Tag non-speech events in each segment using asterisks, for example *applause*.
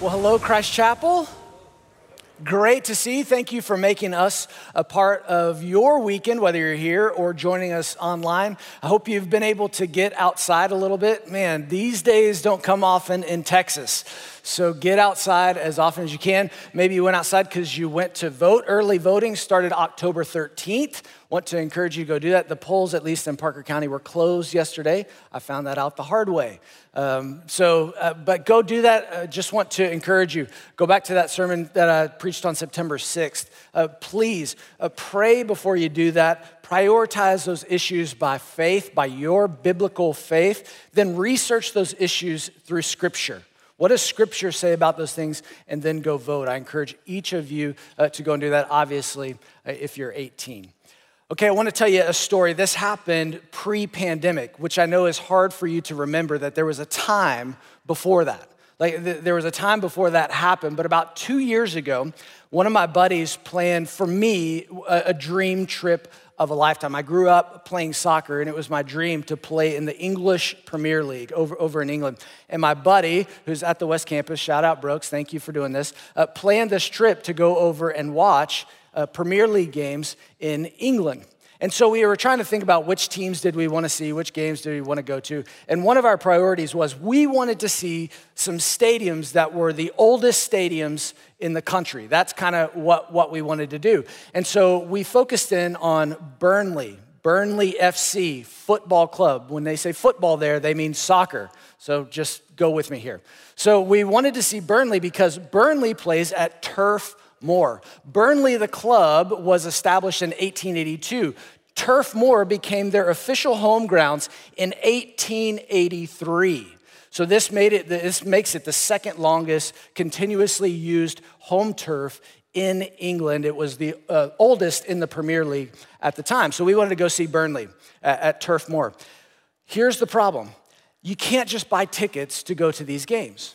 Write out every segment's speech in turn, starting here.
Well, hello, Christ Chapel. Great to see. Thank you for making us a part of your weekend, whether you're here or joining us online. I hope you've been able to get outside a little bit. Man, these days don't come often in Texas. So get outside as often as you can. Maybe you went outside because you went to vote. Early voting started October 13th. Want to encourage you to go do that. The polls, at least in Parker County, were closed yesterday. I found that out the hard way. Um, so, uh, but go do that. Uh, just want to encourage you. Go back to that sermon that I preached on September 6th. Uh, please uh, pray before you do that. Prioritize those issues by faith, by your biblical faith. Then research those issues through Scripture. What does Scripture say about those things? And then go vote. I encourage each of you uh, to go and do that, obviously, uh, if you're 18. Okay, I want to tell you a story. This happened pre pandemic, which I know is hard for you to remember that there was a time before that. Like, th- there was a time before that happened, but about two years ago, one of my buddies planned for me a, a dream trip of a lifetime. I grew up playing soccer, and it was my dream to play in the English Premier League over, over in England. And my buddy, who's at the West Campus, shout out Brooks, thank you for doing this, uh, planned this trip to go over and watch uh, Premier League games in England. And so we were trying to think about which teams did we want to see, which games did we want to go to. And one of our priorities was we wanted to see some stadiums that were the oldest stadiums in the country. That's kind of what, what we wanted to do. And so we focused in on Burnley, Burnley FC Football Club. When they say football there, they mean soccer. So just go with me here. So we wanted to see Burnley because Burnley plays at Turf Moor. Burnley, the club, was established in 1882. Turf Moor became their official home grounds in 1883. So this, made it, this makes it the second longest continuously used home turf in England. It was the uh, oldest in the Premier League at the time. So we wanted to go see Burnley at, at Turf Moor. Here's the problem you can't just buy tickets to go to these games.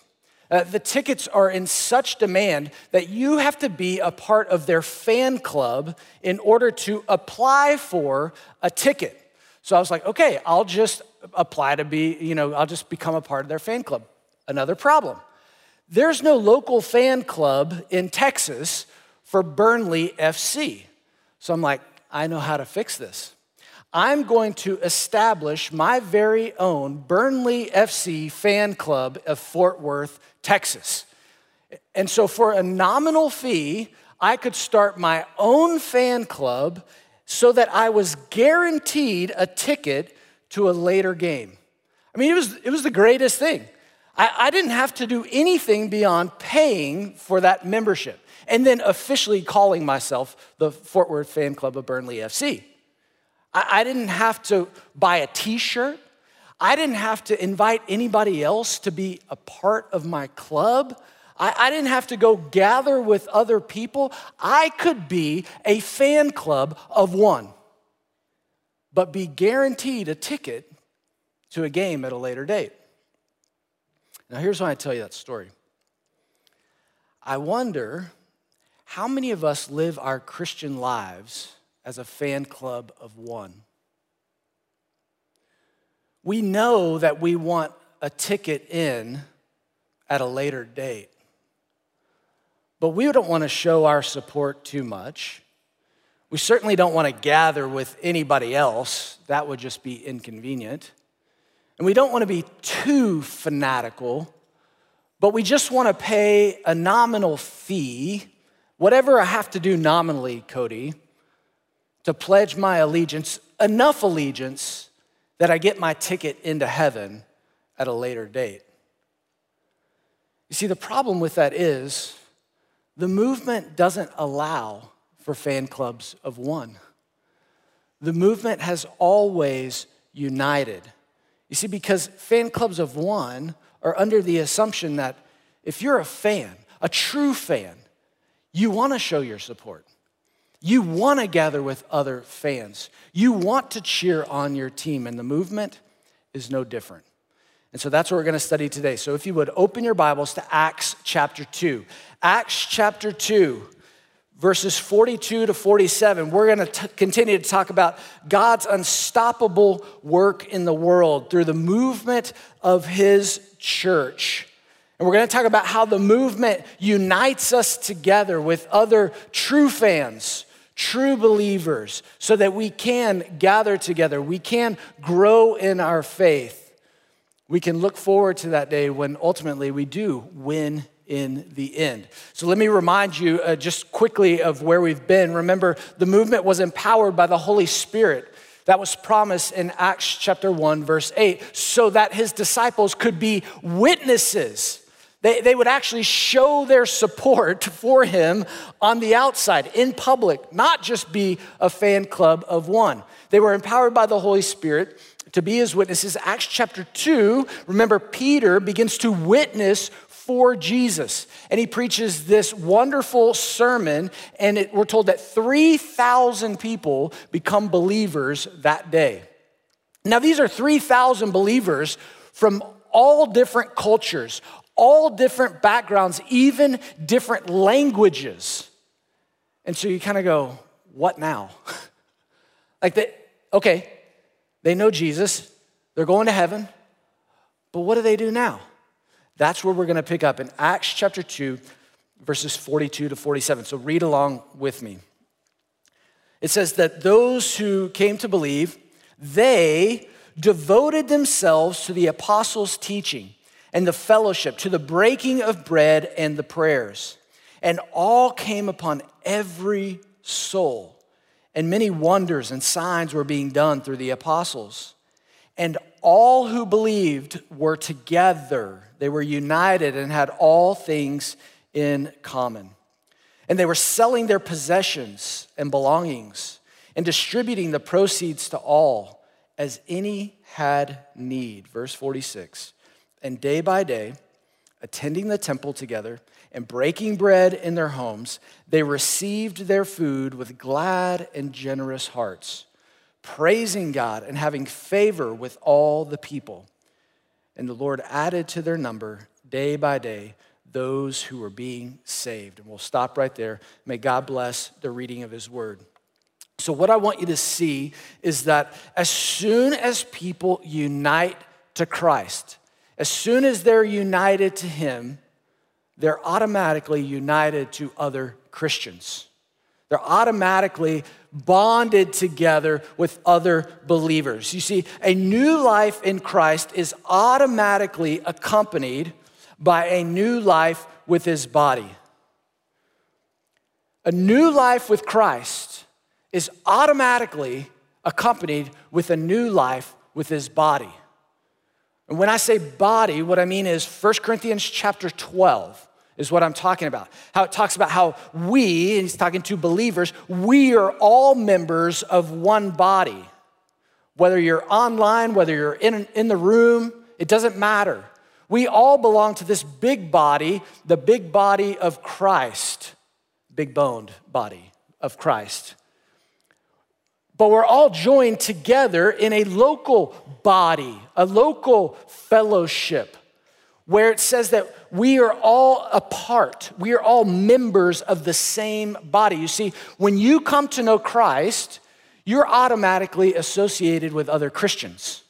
Uh, the tickets are in such demand that you have to be a part of their fan club in order to apply for a ticket. So I was like, okay, I'll just apply to be, you know, I'll just become a part of their fan club. Another problem there's no local fan club in Texas for Burnley FC. So I'm like, I know how to fix this. I'm going to establish my very own Burnley FC fan club of Fort Worth, Texas. And so, for a nominal fee, I could start my own fan club so that I was guaranteed a ticket to a later game. I mean, it was, it was the greatest thing. I, I didn't have to do anything beyond paying for that membership and then officially calling myself the Fort Worth Fan Club of Burnley FC. I, I didn't have to buy a t shirt. I didn't have to invite anybody else to be a part of my club. I, I, didn't have to go gather with other people. I could be a fan club of one, but be guaranteed a ticket to a game at a later date. Now, here's why I tell you that story. I wonder how many of us live our Christian lives as a fan club of one. We know that we want a ticket in at a later date, but we don't want to show our support too much. We certainly don't want to gather with anybody else, that would just be inconvenient. And we don't want to be too fanatical, but we just want to pay a nominal fee, whatever I have to do nominally, Cody, to pledge my allegiance, enough allegiance that I get my ticket into heaven at a later date. You see, the problem with that is the movement doesn't allow for fan clubs of one. The movement has always united. You see, because fan clubs of one are under the assumption that if you're a fan, a true fan, you want to show your support. You want to gather with other fans. You want to cheer on your team, and the movement is no different. And so that's what we're going to study today. So if you would open your Bibles to Acts chapter 2. Acts chapter 2, verses 42 to 47. We're going to continue to talk about God's unstoppable work in the world through the movement of his church. And we're going to talk about how the movement unites us together with other true fans, true believers, so that we can gather together. We can grow in our faith. We can look forward to that day when ultimately we do win in the end. So let me remind you uh, just quickly of where we've been. Remember, the movement was empowered by the Holy Spirit. That was promised in Acts chapter 1, verse 8, so that his disciples could be witnesses. They, they would actually show their support *laughs* for him on the outside, in public, not just be a fan club of one. They were empowered by the Holy Spirit to be his witnesses. Acts chapter 2, remember, Peter begins to witness for Jesus. And he preaches this wonderful sermon, and it, we're told that 3,000 people become believers that day. Now, these are 3,000 believers from all different cultures, all different backgrounds, even different languages. And so you kind of go, what now? *laughs* like, they, okay, they know Jesus, they're going to heaven, but what do they do now? That's where we're going to pick up in Acts chapter 2, verses 42 to 47. So read along with me. It says that those who came to believe, they devoted themselves to the apostles' teaching and the fellowship, to the breaking of bread and the prayers. And all came upon every soul. And many wonders and signs were being done through the apostles. And all who believed were together. They were united and had all things in common. And they were selling their possessions and belongings and distributing the proceeds to all as any had need. Verse 46. And day by day, attending the temple together and breaking bread in their homes, they received their food with glad and generous hearts praising God and having favor with all the people. And the Lord added to their number day by day those who were being saved. And we'll stop right there. May God bless the reading of his word. So, what I want you to see is that as soon as people unite to Christ, as soon as they're united to him, they're automatically united to other Christians. They're automatically bonded together with other believers. You see, a new life in Christ is automatically accompanied by a new life with his body. A new life with Christ is automatically accompanied with a new life with his body. And when I say body, what I mean is 1 Corinthians chapter 12 is what I'm talking about. How it talks about how we, and he's talking to believers, we are all members of one body. Whether you're online, whether you're in, in the room, it doesn't matter. We all belong to this big body, the big body of Christ, big boned body of Christ. But we're all joined together in a local body, a local fellowship where it says that we are all a part, we are all members of the same body. You see, when you come to know Christ, you're automatically associated with other Christians.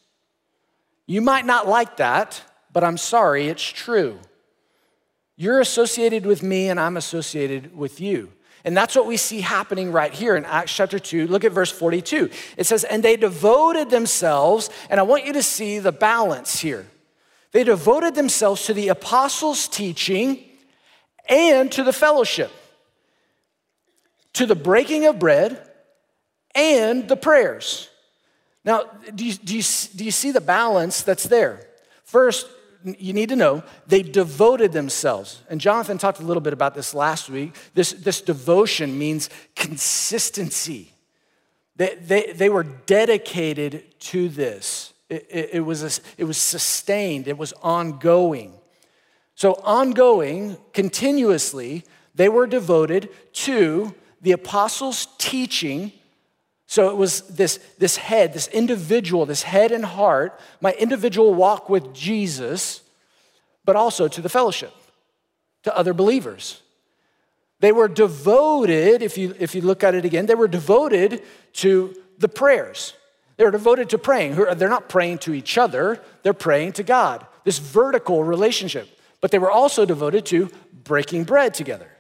You might not like that, but I'm sorry, it's true. You're associated with me, and I'm associated with you. And that's what we see happening right here in Acts chapter 2. Look at verse 42. It says, And they devoted themselves, and I want you to see the balance here. They devoted themselves to the apostles' teaching and to the fellowship, to the breaking of bread and the prayers. Now, do you, do you, do you see the balance that's there? First, you need to know they devoted themselves. And Jonathan talked a little bit about this last week. This, this devotion means consistency. They, they, they were dedicated to this. It, it, it, was a, it was sustained, it was ongoing. So, ongoing, continuously, they were devoted to the apostles' teaching. So it was this, this head, this individual, this head and heart, my individual walk with Jesus, but also to the fellowship, to other believers. They were devoted, if you, if you look at it again, they were devoted to the prayers. They were devoted to praying. They're not praying to each other, they're praying to God. This vertical relationship. but they were also devoted to breaking bread together.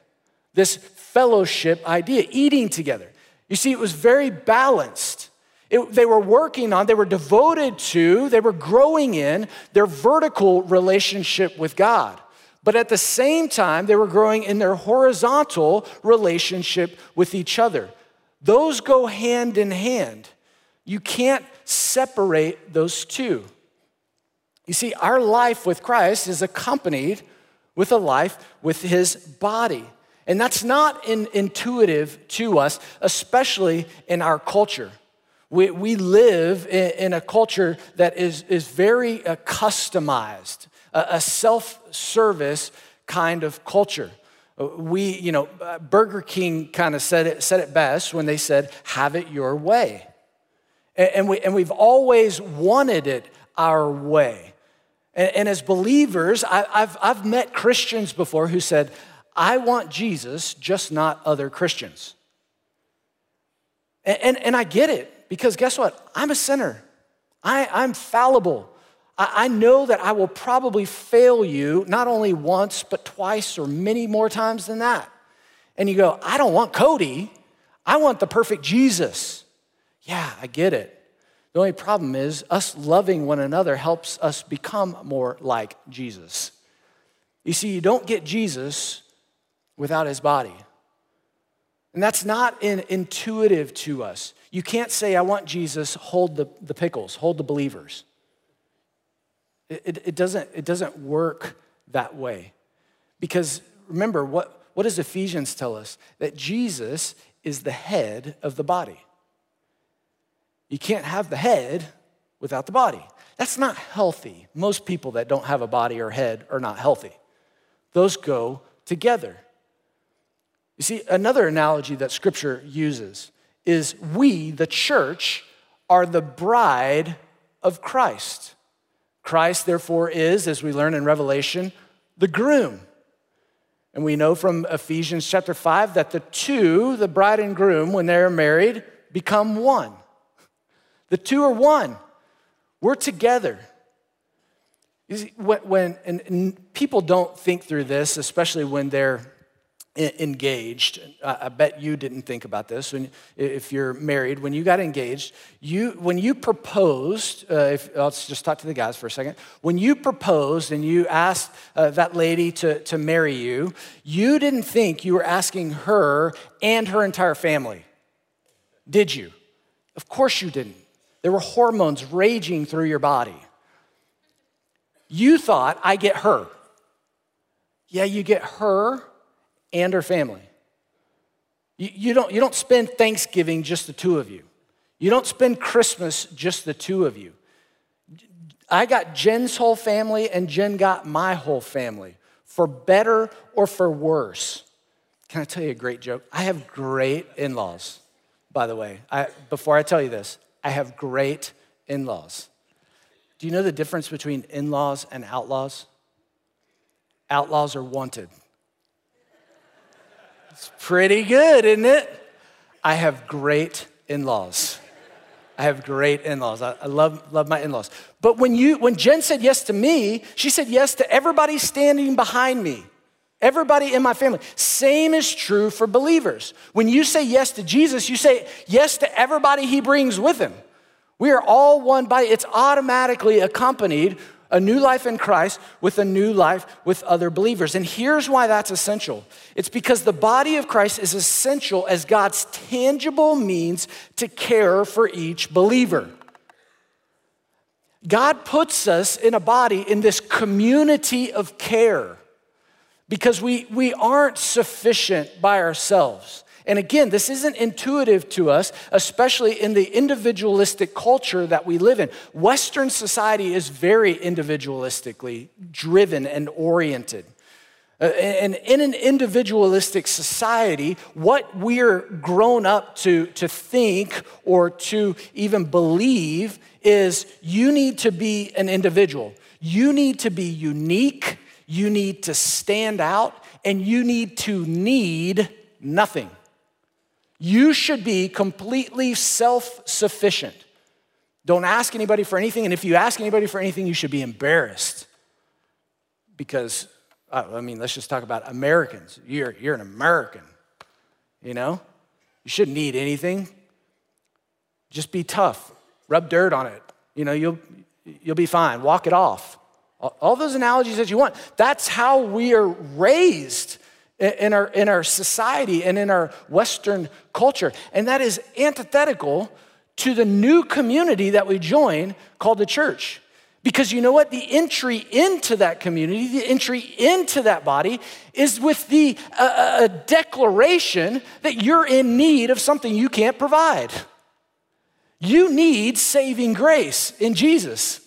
This fellowship idea, eating together. You see, it was very balanced. It, they were working on, they were devoted to, they were growing in their vertical relationship with God. But at the same time, they were growing in their horizontal relationship with each other. Those go hand in hand. You can't separate those two. You see, our life with Christ is accompanied with a life with his body. And that's not in, intuitive to us, especially in our culture. We, we live in, in a culture that is, is very uh, customized, a, a self service kind of culture. Uh, we, you know, uh, Burger King kind of said it, said it best when they said, have it your way. And, and, we, and we've always wanted it our way. And, and as believers, I, I've, I've met Christians before who said, I want Jesus, just not other Christians. And, and, and I get it because guess what? I'm a sinner, I, I'm fallible. I, I know that I will probably fail you not only once, but twice or many more times than that. And you go, I don't want Cody, I want the perfect Jesus. Yeah, I get it. The only problem is, us loving one another helps us become more like Jesus. You see, you don't get Jesus without his body. And that's not in, intuitive to us. You can't say, I want Jesus, hold the, the pickles, hold the believers. It, it, it, doesn't, it doesn't work that way. Because remember, what, what does Ephesians tell us? That Jesus is the head of the body. You can't have the head without the body. That's not healthy. Most people that don't have a body or head are not healthy. Those go together. You see, another analogy that scripture uses is we, the church, are the bride of Christ. Christ, therefore, is, as we learn in Revelation, the groom. And we know from Ephesians chapter 5 that the two, the bride and groom, when they're married, become one. The two are one. We're together. You see, when, and people don't think through this, especially when they're engaged. I bet you didn't think about this. When, if you're married, when you got engaged, you when you proposed, uh, if, let's just talk to the guys for a second. When you proposed and you asked uh, that lady to, to marry you, you didn't think you were asking her and her entire family, did you? Of course you didn't. There were hormones raging through your body. You thought, I get her. Yeah, you get her and her family. You, you, don't, you don't spend Thanksgiving just the two of you. You don't spend Christmas just the two of you. I got Jen's whole family, and Jen got my whole family, for better or for worse. Can I tell you a great joke? I have great in laws, by the way. I, before I tell you this, I have great in laws. Do you know the difference between in laws and outlaws? Outlaws are wanted. It's pretty good, isn't it? I have great in laws. I have great in-laws. I, I, love, love my in-laws. But when you when Jen said yes to me, she said yes to everybody standing behind me. Everybody in my family. Same is true for believers. When you say yes to Jesus, you say yes to everybody he brings with him. We are all one body. It's automatically accompanied a new life in Christ with a new life with other believers. And here's why that's essential it's because the body of Christ is essential as God's tangible means to care for each believer. God puts us in a body in this community of care because we, we aren't sufficient by ourselves. And again, this isn't intuitive to us, especially in the individualistic culture that we live in. Western society is very individualistically driven and oriented. Uh, and in an individualistic society, what we're grown up to, to think or to even believe is you need to be an individual. You need to be unique. You need to stand out. And you need to need nothing. You should be completely self sufficient. Don't ask anybody for anything. And if you ask anybody for anything, you should be embarrassed because uh, I mean, let's just talk about Americans. You're, you're an American, you know? You shouldn't need anything. Just be tough. Rub dirt on it. You know, you'll, you'll be fine. Walk it off. All those analogies that you want. That's how we are raised in our, in our society and in our Western culture. And that is antithetical to the new community that we join called the church. Because you know what? The entry into that community, the entry into that body is with the uh, a declaration that you're in need of something you can't provide. You need saving grace in Jesus.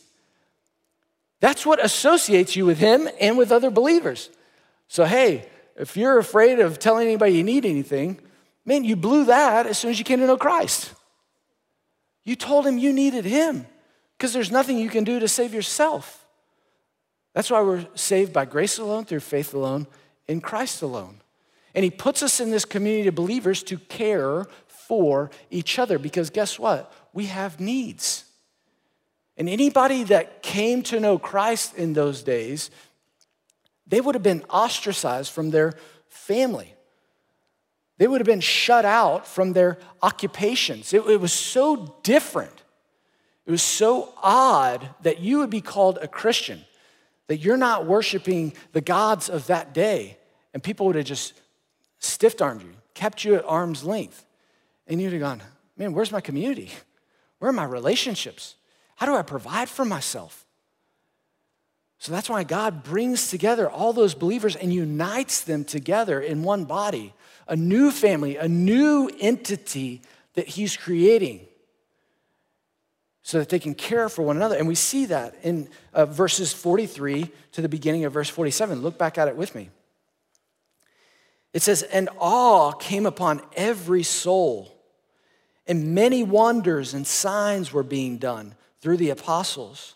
That's what associates you with him and with other believers. So, hey, if you're afraid of telling anybody you need anything, man, you blew that as soon as you came to know Christ. You told him you needed him because there's nothing you can do to save yourself. That's why we're saved by grace alone, through faith alone, in Christ alone. And He puts us in this community of believers to care for each other because guess what? We have needs. And anybody that came to know Christ in those days, they would have been ostracized from their family. They would have been shut out from their occupations. It, it was so different it was so odd that you would be called a Christian, that you're not worshiping the gods of that day. And people would have just stiff armed you, kept you at arm's length. And you'd have gone, man, where's my community? Where are my relationships? How do I provide for myself? So that's why God brings together all those believers and unites them together in one body, a new family, a new entity that He's creating so that they can care for one another. And we see that in uh, verses 43 to the beginning of verse 47. Look back at it with me. It says, And awe came upon every soul, and many wonders and signs were being done through the apostles.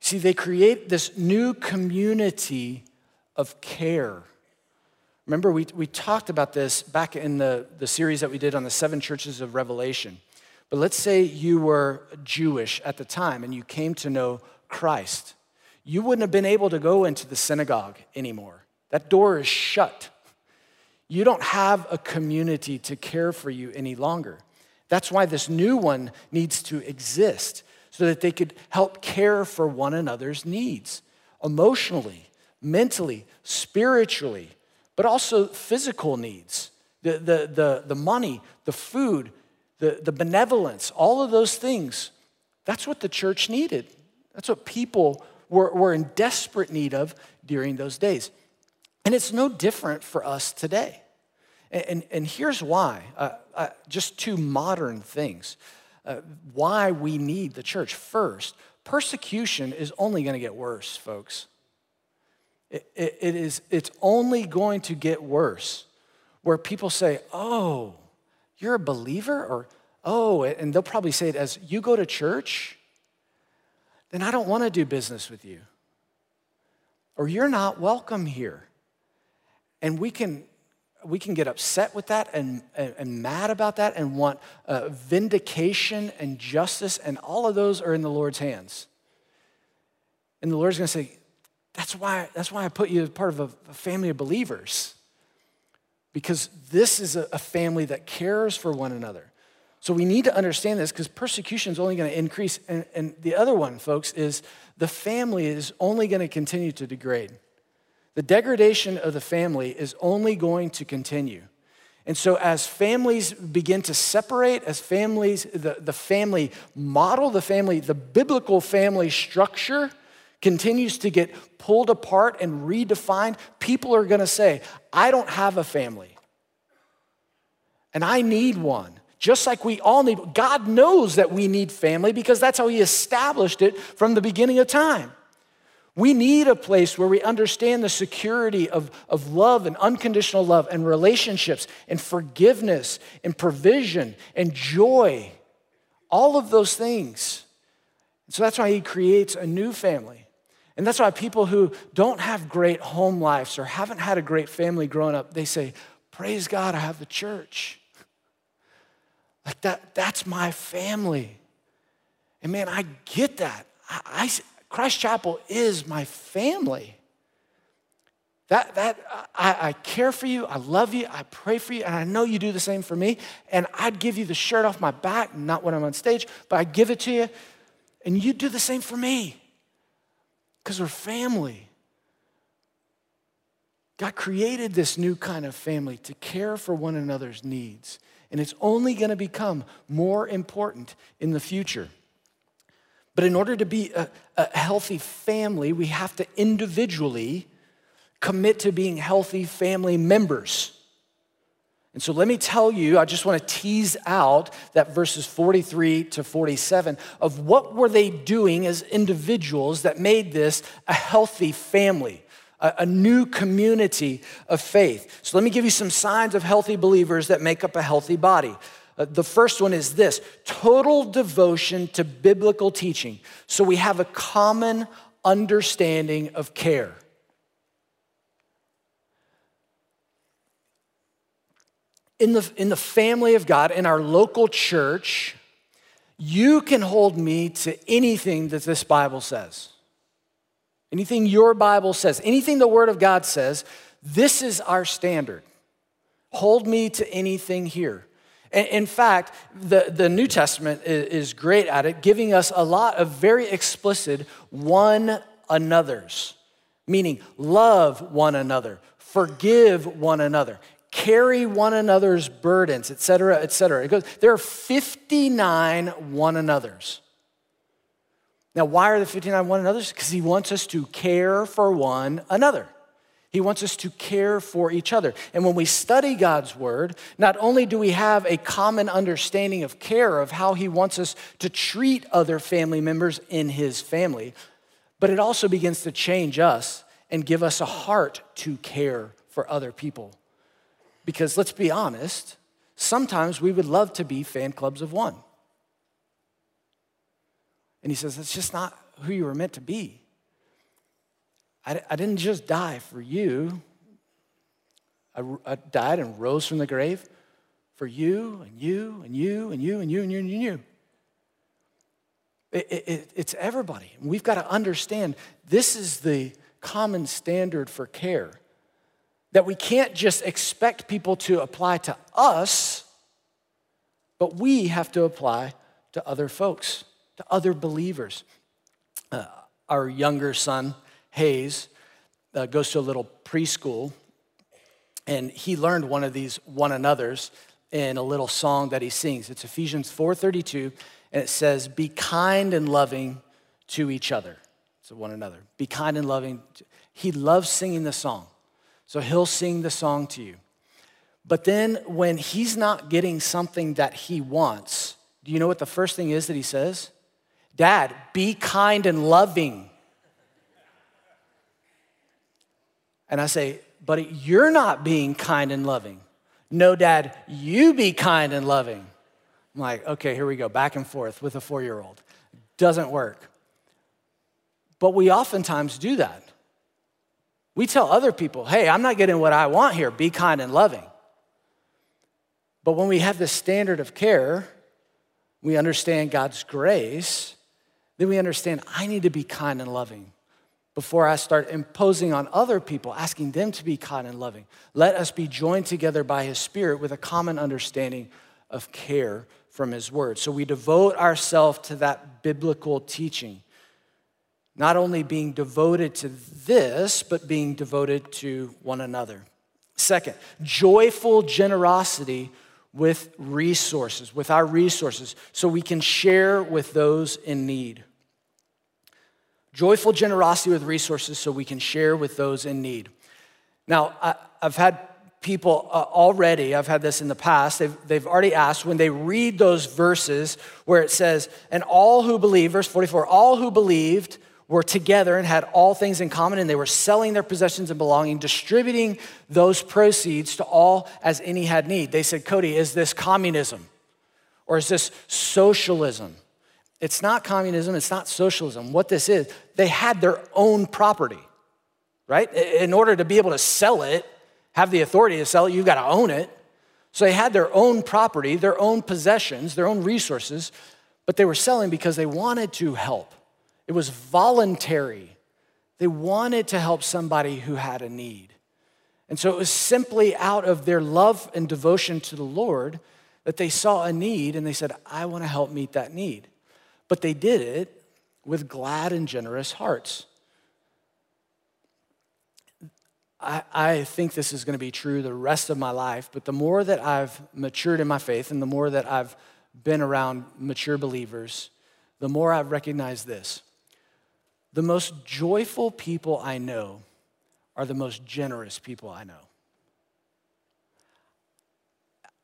See, they create this new community of care. Remember, we, we talked about this back in the, the series that we did on the seven churches of Revelation. But let's say you were Jewish at the time and you came to know Christ. You wouldn't have been able to go into the synagogue anymore. That door is shut. You don't have a community to care for you any longer. That's why this new one needs to exist so that they could help care for one another's needs emotionally, mentally, spiritually, but also physical needs the, the, the, the money, the food, the, the benevolence, all of those things. That's what the church needed. That's what people were, were in desperate need of during those days. And it's no different for us today. And, and, and here's why uh, uh, just two modern things. Uh, why we need the church. First, persecution is only going to get worse, folks. It, it, it is, it's only going to get worse where people say, oh, you're a believer? Or, oh, and they'll probably say it as, you go to church? Then I don't want to do business with you. Or you're not welcome here. And we can, we can get upset with that and, and, and mad about that and want uh, vindication and justice, and all of those are in the Lord's hands. And the Lord's going to say, that's why, that's why I put you as part of a, a family of believers because this is a, family that cares for one another. So we need to understand this because persecution is only going to increase. And, and the other one, folks, is the family is only going to continue to degrade. The degradation of the family is only going to continue. And so, as families begin to separate, as families, the, the family model, the family, the biblical family structure continues to get pulled apart and redefined, people are going to say, I don't have a family. And I need one. Just like we all need, God knows that we need family because that's how He established it from the beginning of time. We need a place where we understand the security of, of love and unconditional love and relationships and forgiveness and provision and joy. All of those things. So that's why he creates a new family. And that's why people who don't have great home lives or haven't had a great family growing up, they say, Praise God, I have the church. Like that, that's my family. And man, I get that. I, Christ Chapel is my family. That, that I, I, care for you, I love you, I pray for you, and I know you do the same for me. And I'd give you the shirt off my back, not when I'm on stage, but I'd give it to you, and you'd do the same for me. Because we're family. God created this new kind of family to care for one another's needs, and it's only going to become more important in the future. But in order to be a, a healthy family, we have to individually commit to being healthy family members. And so let me tell you, I just want to tease out that verses 43 to 47 of what were they doing as individuals that made this a healthy family, a, a new community of faith. So let me give you some signs of healthy believers that make up a healthy body. Uh, the first one is this total devotion to biblical teaching. So we have a common understanding of care. In the, in the family of God, in our local church, you can hold me to anything that this Bible says. Anything your Bible says, anything the Word of God says, this is our standard. Hold me to anything here. In fact, the, the New Testament is great at it, giving us a lot of very explicit one another's, meaning love one another, forgive one another, carry one another's burdens, etc., etc. It goes, there are 59 one another's. Now, why are the 59 one another's? Because he wants us to care for one another. He wants us to care for each other. And when we study God's word, not only do we have a common understanding of care, of how He wants us to treat other family members in His family, but it also begins to change us and give us a heart to care for other people. Because let's be honest, sometimes we would love to be fan clubs of one. And He says, that's just not who you were meant to be. I, I didn't just die for you, I, I died and rose from the grave for you and you and you and you and you and you and you. And you. It, it, it's everybody. We've got to understand this is the common standard for care. That we can't just expect people to apply to us, but we have to apply to other folks, to other believers. Uh, our younger son, Hayes uh, goes to a little preschool, and he learned one of these one another's in a little song that he sings. It's Ephesians 4:32, and it says, "Be kind and loving to each other." So one another. Be kind and loving. He loves singing the song. So he'll sing the song to you. But then when he's not getting something that he wants, do you know what the first thing is that he says? Dad, be kind and loving And I say, Buddy, you're not being kind and loving. No, Dad, you be kind and loving. I'm like, okay, here we go, back and forth with a four year old. Doesn't work. But we oftentimes do that. We tell other people, hey, I'm not getting what I want here, be kind and loving. But when we have this standard of care, we understand God's grace, then we understand I need to be kind and loving before I start imposing on other people, asking them to be kind and loving. Let us be joined together by His Spirit with a common understanding of care from His Word. So we devote ourselves to that biblical teaching, not only being devoted to this, but being devoted to one another. Second, joyful generosity with resources, with our resources, so we can share with those in need. Joyful generosity with resources so we can share with those in need. Now, I, have had people uh, already, I've had this in the past, they've, they've already asked when they read those verses where it says, and all who believe, verse 44, all who believed were together and had all things in common, and they were selling their possessions and belonging, distributing those proceeds to all as any had need. They said, Cody, is this communism or is this socialism? It's not communism, it's not socialism. What this is, they had their own property, right? In order to be able to sell it, have the authority to sell it, you've got to own it. So they had their own property, their own possessions, their own resources, but they were selling because they wanted to help. It was voluntary. They wanted to help somebody who had a need. And so it was simply out of their love and devotion to the Lord that they saw a need and they said, I want to help meet that need. But they did it with glad and generous hearts. I, I think this is going to be true the rest of my life, but the more that I've matured in my faith and the more that I've been around mature believers, the more I've recognized this the most joyful people I know are the most generous people I know.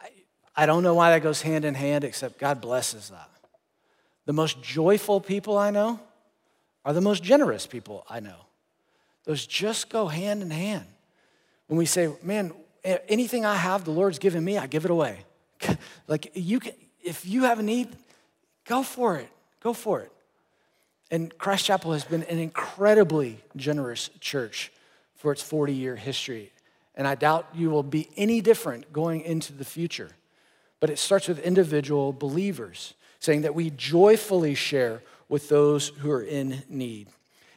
I, I don't know why that goes hand in hand, except God blesses that. The most joyful people I know are the most generous people I know. Those just go hand in hand. When we say, man, anything I have the Lord's given me, I give it away. *laughs* like you can, if you have a need, go for it. Go for it. And Christ Chapel has been an incredibly generous church for its 40 year history. And I doubt you will be any different going into the future. But it starts with individual believers saying that we joyfully share with those who are in need.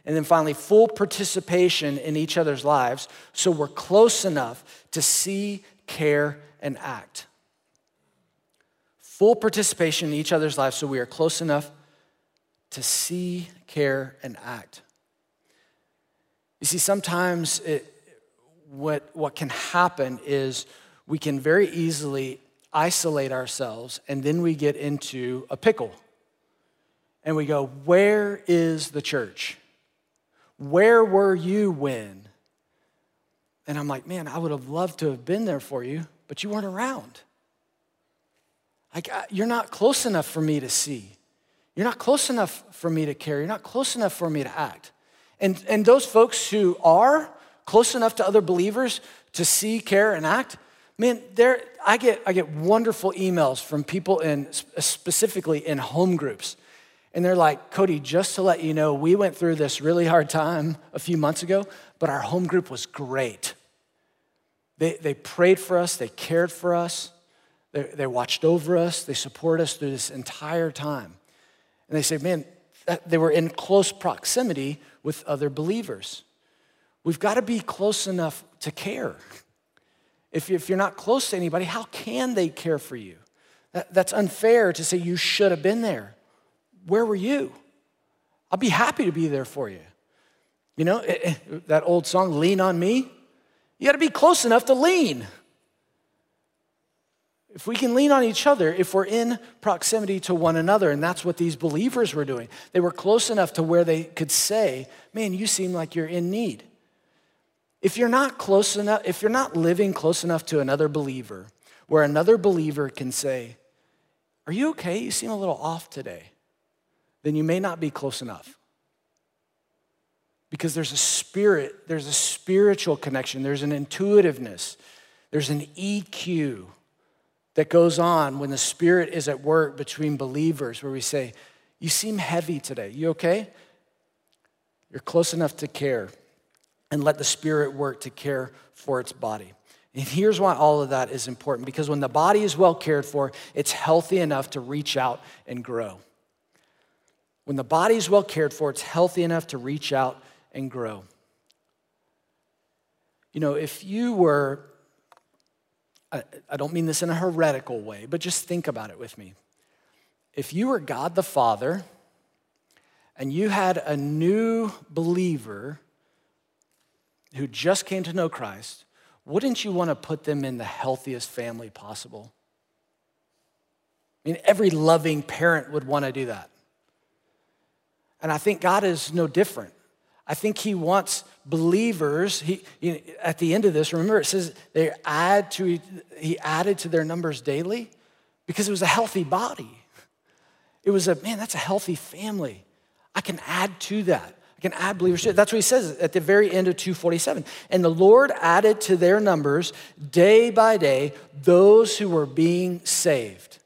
And then finally, full participation in each other's lives so we're close enough to see, care, and act. Full participation in each other's lives so we are close enough to see, care, and act. You see, sometimes it, what, what can happen is we can very easily isolate ourselves and then we get into a pickle. And we go, Where is the church? Where were you when? And I'm like, Man, I would have loved to have been there for you, but you weren't around. Like, you're not close enough for me to see. You're not close enough for me to care. You're not close enough for me to act. And, and those folks who are close enough to other believers to see, care, and act, man, there I get I get wonderful emails from people in specifically in home groups. And they're like, Cody, just to let you know, we went through this really hard time a few months ago, but our home group was great. They, they prayed for us, they cared for us, they, they watched over us, they support us through this entire time. And they say, man, they were in close proximity with other believers. We've got to be close enough to care. If you're not close to anybody, how can they care for you? That's unfair to say you should have been there. Where were you? I'll be happy to be there for you. You know, eh, eh, that old song, Lean on Me? You got to be close enough to lean. If we can lean on each other, if we're in proximity to one another, and that's what these believers were doing, they were close enough to where they could say, Man, you seem like you're in need. If you're not close enough, if you're not living close enough to another believer, where another believer can say, Are you okay? You seem a little off today, then you may not be close enough. Because there's a spirit, there's a spiritual connection, there's an intuitiveness, there's an EQ that goes on when the Spirit is at work between believers, where we say, You seem heavy today. You okay? You're close enough to care and let the Spirit work to care for its body. And here's why all of that is important because when the body is well cared for, it's healthy enough to reach out and grow. When the body is well cared for, it's healthy enough to reach out and grow. You know, if you were I, I don't mean this in a heretical way, but just think about it with me. If you were God the Father and you had a new believer who just came to know Christ, wouldn't you want to put them in the healthiest family possible? I mean, every loving parent would want to do that. And I think God is no different. I think he wants believers. He, you know, at the end of this, remember it says they add to he added to their numbers daily because it was a healthy body. It was a man, that's a healthy family. I can add to that. Believers to it. That's what he says at the very end of 247. And the Lord added to their numbers day by day those who were being saved.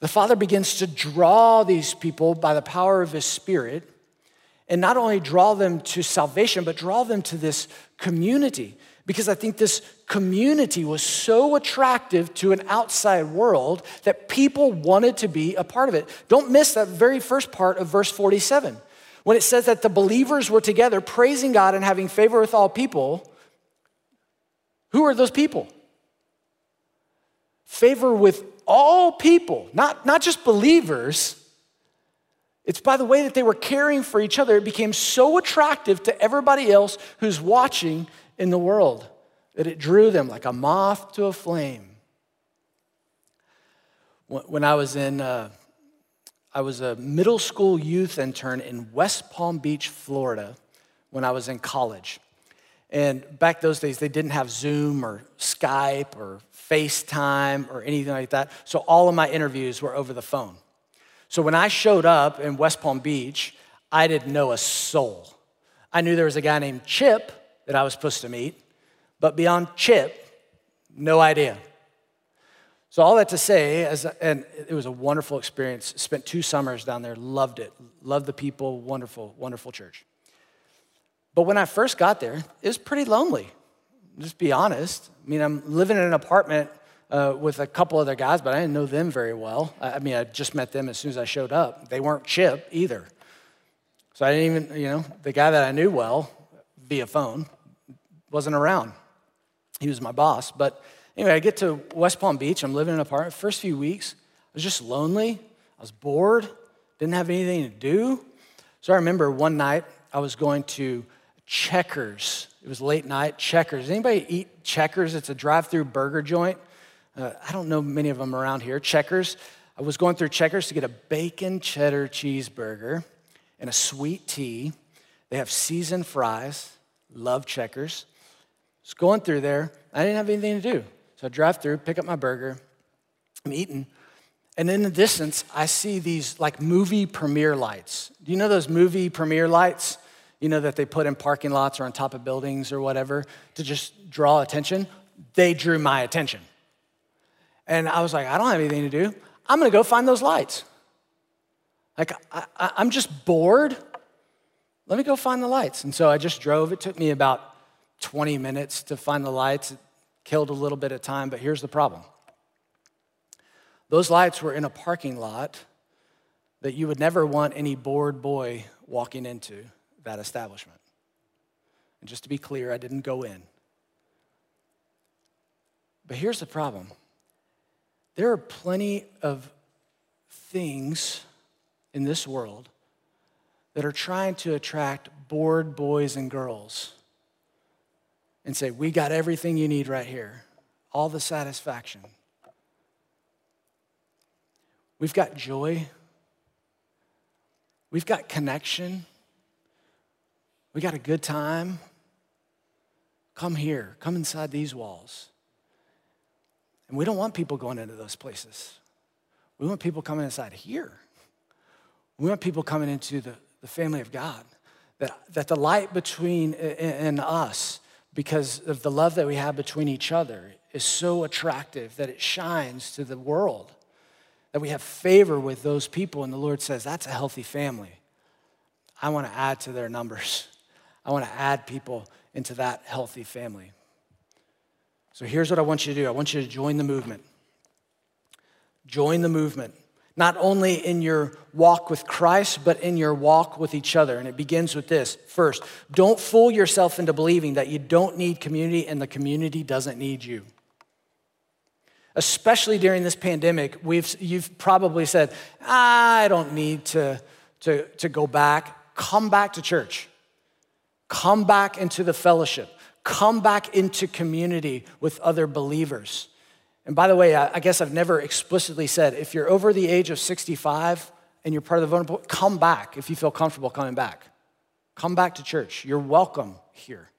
The Father begins to draw these people by the power of His Spirit, and not only draw them to salvation, but draw them to this community. Because I think this community was so attractive to an outside world that people wanted to be a part of it. Don't miss that very first part of verse 47. When it says that the believers were together praising God and having favor with all people, who are those people? Favor with all people, not, not just believers. It's by the way that they were caring for each other, it became so attractive to everybody else who's watching in the world that it drew them like a moth to a flame. When I was in, uh, I was a middle school youth intern in West Palm Beach, Florida, when I was in college. And back those days, they didn't have Zoom or Skype or FaceTime or anything like that. So all of my interviews were over the phone. So when I showed up in West Palm Beach, I didn't know a soul. I knew there was a guy named Chip that I was supposed to meet, but beyond Chip, no idea. So, all that to say, as, and it was a wonderful experience. Spent two summers down there, loved it, loved the people, wonderful, wonderful church. But when I first got there, it was pretty lonely, just be honest. I mean, I'm living in an apartment uh, with a couple other guys, but I didn't know them very well. I, I mean, I just met them as soon as I showed up. They weren't Chip either. So I didn't even, you know, the guy that I knew well via phone wasn't around. He was my boss. But anyway, I get to West Palm Beach. I'm living in an apartment. First few weeks, I was just lonely. I was bored, didn't have anything to do. So I remember one night I was going to Checkers. It was late night. Checkers. Anybody eat Checkers? It's a drive-through burger joint. Uh, I don't know many of them around here. Checkers. I was going through Checkers to get a bacon cheddar cheeseburger and a sweet tea. They have seasoned fries. Love Checkers. Just going through there. I didn't have anything to do. So I drive through, pick up my burger. I'm eating. And in the distance, I see these like movie premiere lights. Do you know those movie premiere lights? You know that they put in parking lots or on top of buildings or whatever to just draw attention? They drew my attention. And I was like, I don't have anything to do. I'm gonna go find those lights. Like, I, am just bored. Let me go find the lights. And so I just drove. It took me about 20 minutes to find the lights. Killed a little bit of time, but here's the problem those lights were in a parking lot that you would never want any bored boy walking into that establishment. And just to be clear, I didn't go in. But here's the problem there are plenty of things in this world that are trying to attract bored boys and girls and say, We got everything you need right here, all the satisfaction. We've got joy, we've got connection, we got a good time. Come here, come inside these walls. And we don't want people going into those places. We want people coming inside here. We want people coming into the, the family of God. That, that the light between uh, and us because of the love that we have between each other is so attractive that it shines to the world. That we have favor with those people, and the Lord says, That's a healthy family. I want to add to their numbers. I want to add people into that healthy family. So here's what I want you to do I want you to join the movement. Join the movement not only in your walk with Christ, but in your walk with each other. And it begins with this first, don't fool yourself into believing that you don't need community and the community doesn't need you. Especially during this pandemic, we've, you've probably said, I don't need to, to, to go back. Come back to church. Come back into the fellowship. Come back into community with other believers. And by the way, I guess I've never explicitly said if you're over the age of 65 and you're part of the vulnerable, come back if you feel comfortable coming back. Come back to church. You're welcome here.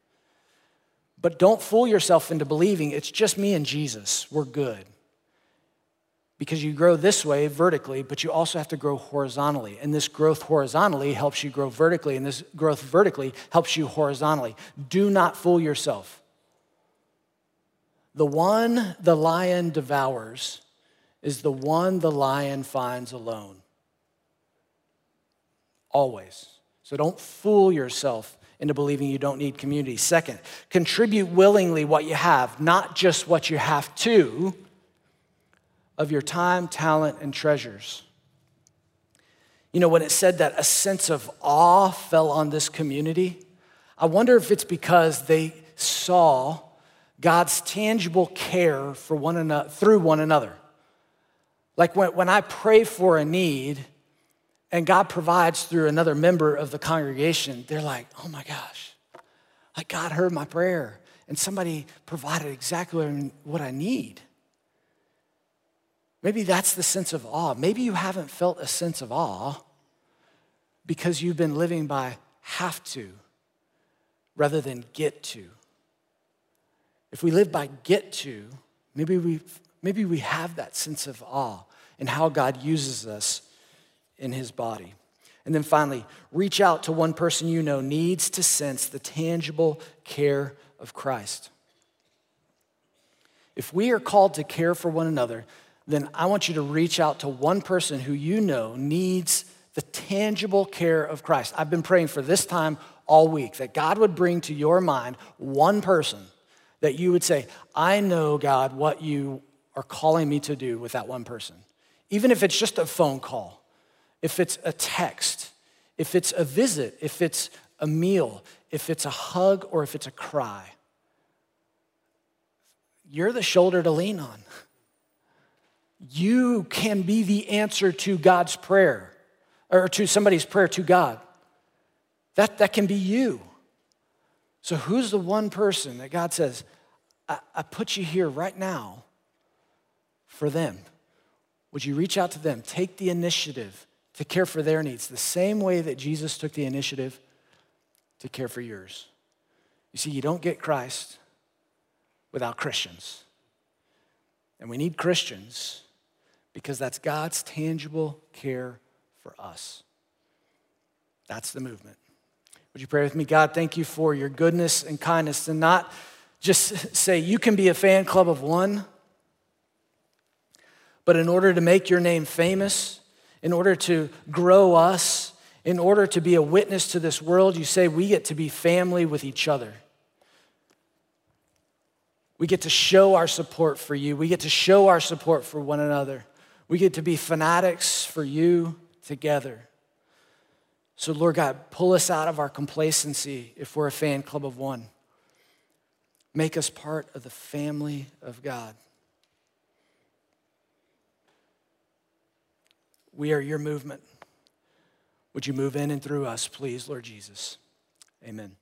But don't fool yourself into believing it's just me and Jesus. We're good. because you grow this way vertically, but you also have to grow horizontally. And this growth horizontally helps you grow vertically, and this growth vertically helps you horizontally. Do not fool yourself. The one the lion devours is the one the lion finds alone. Always. So don't fool yourself into believing you don't need community. Second, contribute willingly what you have, not just what you have to, of your time, talent, and treasures. You know, when it said that a sense of awe fell on this community, I wonder if it's because they saw God's tangible care for one another through one another. Like when, when I pray for a need and God provides through another member of the congregation, they're like, oh my gosh, like God heard my prayer and somebody provided exactly what I need. Maybe that's the sense of awe. Maybe you haven't felt a sense of awe because you've been living by have to rather than get to. If we live by get to, maybe we, maybe we have that sense of awe in how God uses us in his body. And then finally, reach out to one person you know needs to sense the tangible care of Christ. If we are called to care for one another, then I want you to reach out to one person who you know needs the tangible care of Christ. I've been praying for this time all week that God would bring to your mind one person that you would say, I know, God, what you are calling me to do with that one person. Even if it's just a phone call, if it's a text, if it's a visit, if it's a meal, if it's a hug, or if it's a cry. You're the shoulder to lean on. You can be the answer to God's prayer, or to somebody's prayer to God. That, that can be you. So, who's the one person that God says, I, I put you here right now for them? Would you reach out to them? Take the initiative to care for their needs, the same way that Jesus took the initiative to care for yours. You see, you don't get Christ without Christians. And we need Christians because that's God's tangible care for us. That's the movement. Would you pray with me? God, thank you for your goodness and kindness and not just say you can be a fan club of one, but in order to make your name famous, in order to grow us, in order to be a witness to this world, you say we get to be family with each other. We get to show our support for you. We get to show our support for one another. We get to be fanatics for you together. So, Lord God, pull us out of our complacency if we're a fan club of one. Make us part of the family of God. We are your movement. Would you move in and through us, please, Lord Jesus? Amen.